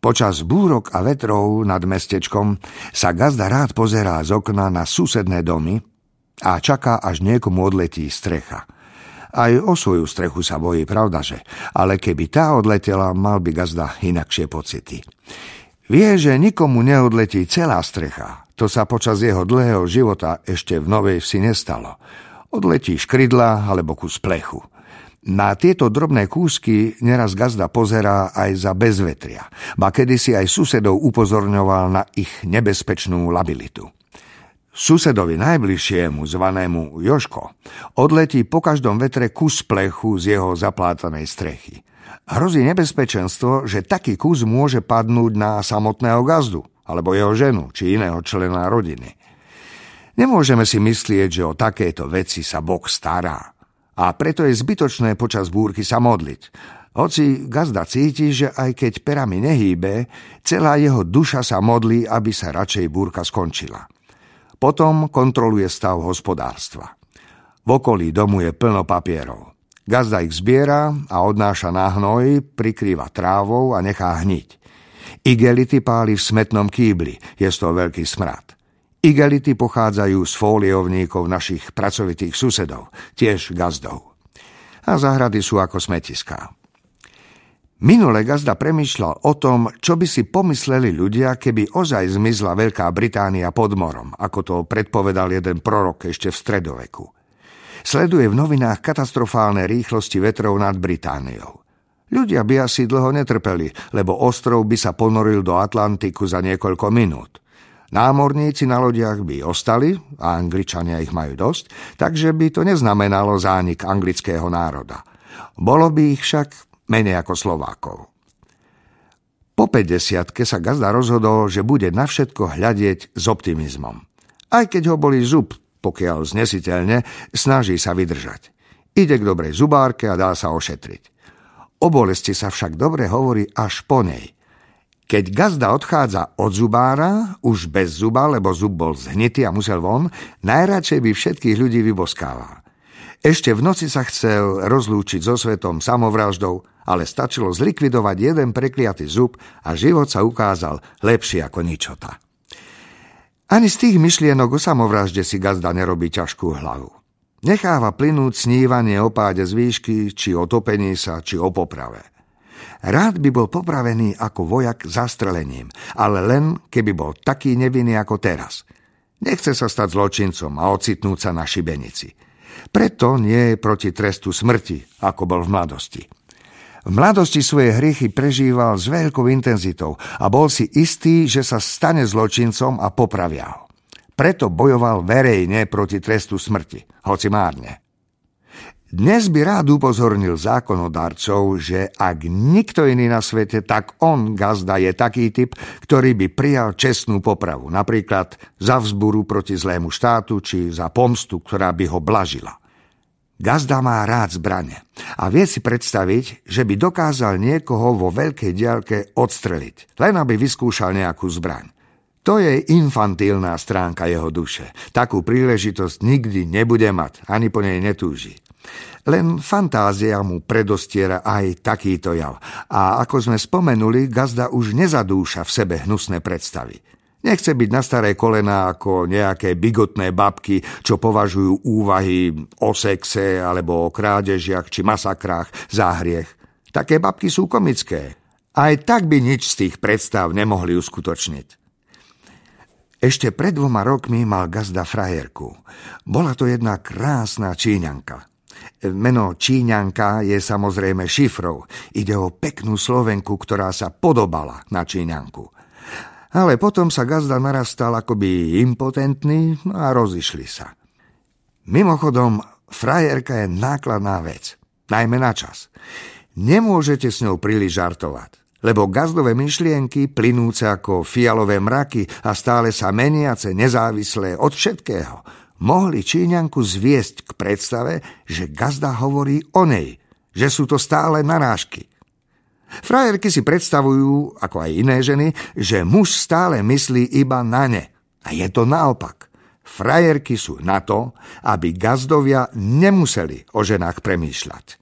Počas búrok a vetrov nad mestečkom sa gazda rád pozerá z okna na susedné domy a čaká, až niekomu odletí strecha. Aj o svoju strechu sa bojí, pravdaže, ale keby tá odletela, mal by gazda inakšie pocity. Vie, že nikomu neodletí celá strecha. To sa počas jeho dlhého života ešte v Novej Vsi nestalo. Odletí škrydla alebo kus plechu. Na tieto drobné kúsky neraz gazda pozerá aj za bezvetria, ba kedysi aj susedov upozorňoval na ich nebezpečnú labilitu. Susedovi najbližšiemu, zvanému Joško, odletí po každom vetre kus plechu z jeho zaplátanej strechy. Hrozí nebezpečenstvo, že taký kus môže padnúť na samotného gazdu, alebo jeho ženu, či iného člena rodiny. Nemôžeme si myslieť, že o takéto veci sa Boh stará a preto je zbytočné počas búrky sa modliť. Hoci gazda cíti, že aj keď perami nehýbe, celá jeho duša sa modlí, aby sa radšej búrka skončila. Potom kontroluje stav hospodárstva. V okolí domu je plno papierov. Gazda ich zbiera a odnáša na hnoj, prikrýva trávou a nechá hniť. Igelity páli v smetnom kýbli, je toho veľký smrad. Igelity pochádzajú z fóliovníkov našich pracovitých susedov, tiež gazdov. A záhrady sú ako smetiská. Minule gazda premýšľal o tom, čo by si pomysleli ľudia, keby ozaj zmizla Veľká Británia pod morom, ako to predpovedal jeden prorok ešte v stredoveku. Sleduje v novinách katastrofálne rýchlosti vetrov nad Britániou. Ľudia by asi dlho netrpeli, lebo ostrov by sa ponoril do Atlantiku za niekoľko minút. Námorníci na lodiach by ostali, a Angličania ich majú dosť, takže by to neznamenalo zánik anglického národa. Bolo by ich však menej ako Slovákov. Po 50 sa Gazda rozhodol, že bude na všetko hľadieť s optimizmom. Aj keď ho boli zub, pokiaľ znesiteľne, snaží sa vydržať. Ide k dobrej zubárke a dá sa ošetriť. O bolesti sa však dobre hovorí až po nej – keď gazda odchádza od zubára, už bez zuba, lebo zub bol zhnitý a musel von, najradšej by všetkých ľudí vyboskával. Ešte v noci sa chcel rozlúčiť so svetom samovraždou, ale stačilo zlikvidovať jeden prekliatý zub a život sa ukázal lepší ako ničota. Ani z tých myšlienok o samovražde si gazda nerobí ťažkú hlavu. Necháva plynúť snívanie o páde z výšky, či o topení sa, či o poprave. Rád by bol popravený ako vojak zastrelením, ale len keby bol taký nevinný ako teraz. Nechce sa stať zločincom a ocitnúť sa na šibenici. Preto nie je proti trestu smrti, ako bol v mladosti. V mladosti svoje hriechy prežíval s veľkou intenzitou a bol si istý, že sa stane zločincom a popravia ho. Preto bojoval verejne proti trestu smrti, hoci márne. Dnes by rád upozornil zákonodarcov, že ak nikto iný na svete, tak on, gazda, je taký typ, ktorý by prijal čestnú popravu, napríklad za vzburu proti zlému štátu či za pomstu, ktorá by ho blažila. Gazda má rád zbrane a vie si predstaviť, že by dokázal niekoho vo veľkej diaľke odstreliť, len aby vyskúšal nejakú zbraň. To je infantilná stránka jeho duše. Takú príležitosť nikdy nebude mať, ani po nej netúži. Len fantázia mu predostiera aj takýto jav. A ako sme spomenuli, gazda už nezadúša v sebe hnusné predstavy. Nechce byť na staré kolena ako nejaké bigotné babky, čo považujú úvahy o sexe alebo o krádežiach či masakrách za hriech. Také babky sú komické. Aj tak by nič z tých predstav nemohli uskutočniť. Ešte pred dvoma rokmi mal gazda frajerku. Bola to jedna krásna číňanka. Meno Číňanka je samozrejme šifrou. Ide o peknú Slovenku, ktorá sa podobala na Číňanku. Ale potom sa gazda narastal akoby impotentný a rozišli sa. Mimochodom, frajerka je nákladná vec, najmä na čas. Nemôžete s ňou príliš žartovať, lebo gazdové myšlienky, plynúce ako fialové mraky a stále sa meniace, nezávislé od všetkého – mohli Číňanku zviesť k predstave, že gazda hovorí o nej, že sú to stále narážky. Frajerky si predstavujú, ako aj iné ženy, že muž stále myslí iba na ne. A je to naopak. Frajerky sú na to, aby gazdovia nemuseli o ženách premýšľať.